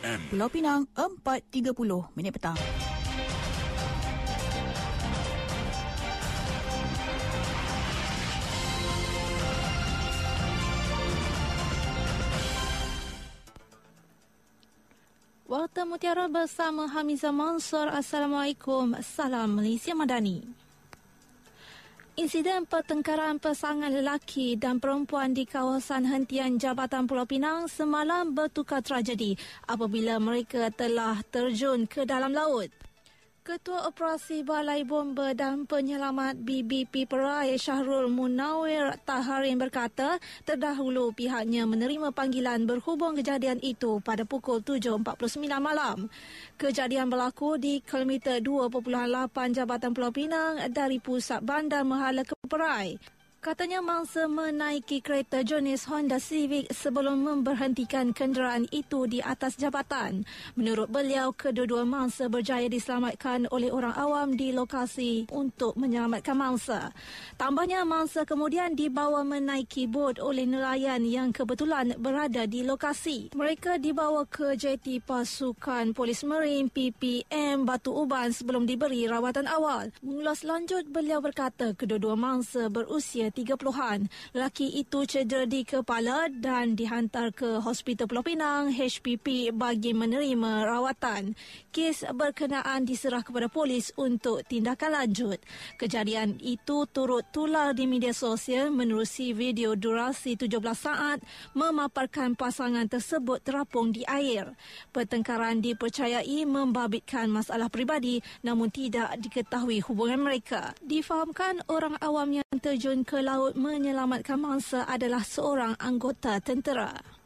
FM. Pulau Pinang 4.30 minit petang. Warta Mutiara bersama Hamizah Mansur. Assalamualaikum. Salam Malaysia Madani. Insiden pertengkaran pasangan lelaki dan perempuan di kawasan hentian Jabatan Pulau Pinang semalam bertukar tragedi apabila mereka telah terjun ke dalam laut. Ketua Operasi Balai Bomba dan Penyelamat BBP Perai Syahrul Munawir Taharin berkata terdahulu pihaknya menerima panggilan berhubung kejadian itu pada pukul 7.49 malam. Kejadian berlaku di kilometer 2.8 Jabatan Pulau Pinang dari pusat bandar Mahala ke Perai. Katanya mangsa menaiki kereta jenis Honda Civic sebelum memberhentikan kenderaan itu di atas jabatan. Menurut beliau, kedua-dua mangsa berjaya diselamatkan oleh orang awam di lokasi untuk menyelamatkan mangsa. Tambahnya, mangsa kemudian dibawa menaiki bot oleh nelayan yang kebetulan berada di lokasi. Mereka dibawa ke jeti pasukan polis marin PPM Batu Uban sebelum diberi rawatan awal. Mengulas lanjut, beliau berkata kedua-dua mangsa berusia 30-an. Lelaki itu cedera di kepala dan dihantar ke Hospital Pulau Pinang HPP bagi menerima rawatan. Kes berkenaan diserah kepada polis untuk tindakan lanjut. Kejadian itu turut tular di media sosial menerusi video durasi 17 saat memaparkan pasangan tersebut terapung di air. Pertengkaran dipercayai membabitkan masalah peribadi namun tidak diketahui hubungan mereka. Difahamkan orang awam yang terjun ke laut menyelamatkan mangsa adalah seorang anggota tentera.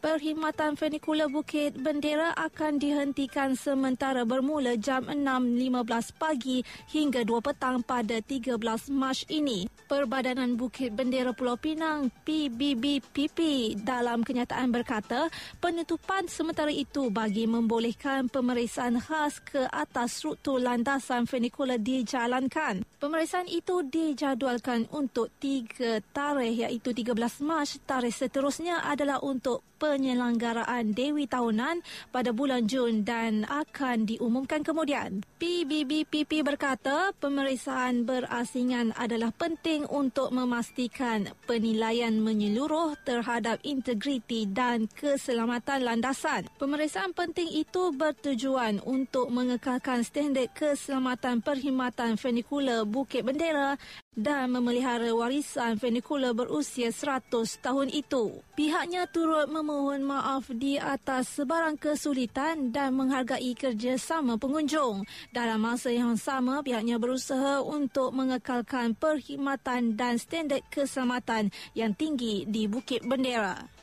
Perkhidmatan Fenikula Bukit Bendera akan dihentikan sementara bermula jam 6.15 pagi hingga 2 petang pada 13 Mac ini. Perbadanan Bukit Bendera Pulau Pinang PBBPP dalam kenyataan berkata penutupan sementara itu bagi membolehkan pemeriksaan khas ke atas struktur landasan Fenikula dijalankan. Pemeriksaan itu dijadualkan untuk tiga tarikh iaitu 13 Mac. Tarikh seterusnya adalah untuk penyelenggaraan Dewi Tahunan pada bulan Jun dan akan diumumkan kemudian. PBBPP berkata pemeriksaan berasingan adalah penting untuk memastikan penilaian menyeluruh terhadap integriti dan keselamatan landasan. Pemeriksaan penting itu bertujuan untuk mengekalkan standard keselamatan perkhidmatan fenikula Bukit Bendera dan memelihara warisan fenikula berusia 100 tahun itu. Pihaknya turut memohon maaf di atas sebarang kesulitan dan menghargai kerjasama pengunjung. Dalam masa yang sama, pihaknya berusaha untuk mengekalkan perkhidmatan dan standard keselamatan yang tinggi di Bukit Bendera.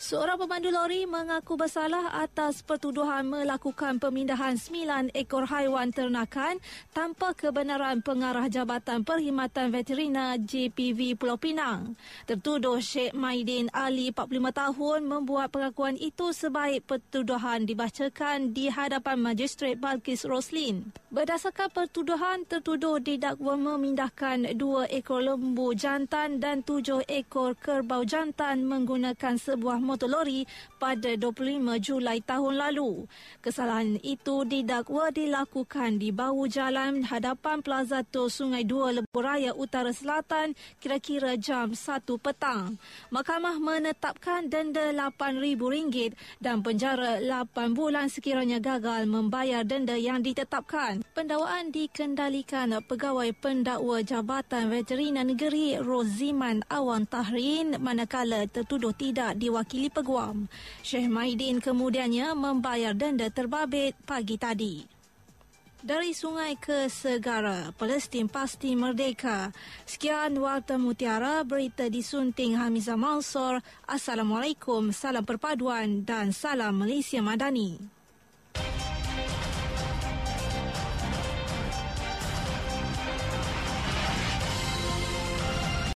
Seorang pemandu lori mengaku bersalah atas pertuduhan melakukan pemindahan sembilan ekor haiwan ternakan tanpa kebenaran pengarah Jabatan Perkhidmatan Veterina JPV Pulau Pinang. Tertuduh Sheikh Maidin Ali 45 tahun membuat pengakuan itu sebaik pertuduhan dibacakan di hadapan Magistrate Balkis Roslin. Berdasarkan pertuduhan, tertuduh didakwa memindahkan dua ekor lembu jantan dan tujuh ekor kerbau jantan menggunakan sebuah motor lori pada 25 Julai tahun lalu. Kesalahan itu didakwa dilakukan di bahu jalan hadapan Plaza Tol Sungai Dua Lebuh Raya Utara Selatan kira-kira jam 1 petang. Mahkamah menetapkan denda RM8,000 dan penjara 8 bulan sekiranya gagal membayar denda yang ditetapkan. Pendakwaan dikendalikan Pegawai Pendakwa Jabatan Veterina Negeri Roziman Awan Tahrin manakala tertuduh tidak diwakili peguam. Syekh Maidin kemudiannya membayar denda terbabit pagi tadi. Dari sungai ke segara, Palestin pasti merdeka. Sekian Warta Mutiara, berita disunting Hamizah Mansur. Assalamualaikum, salam perpaduan dan salam Malaysia Madani.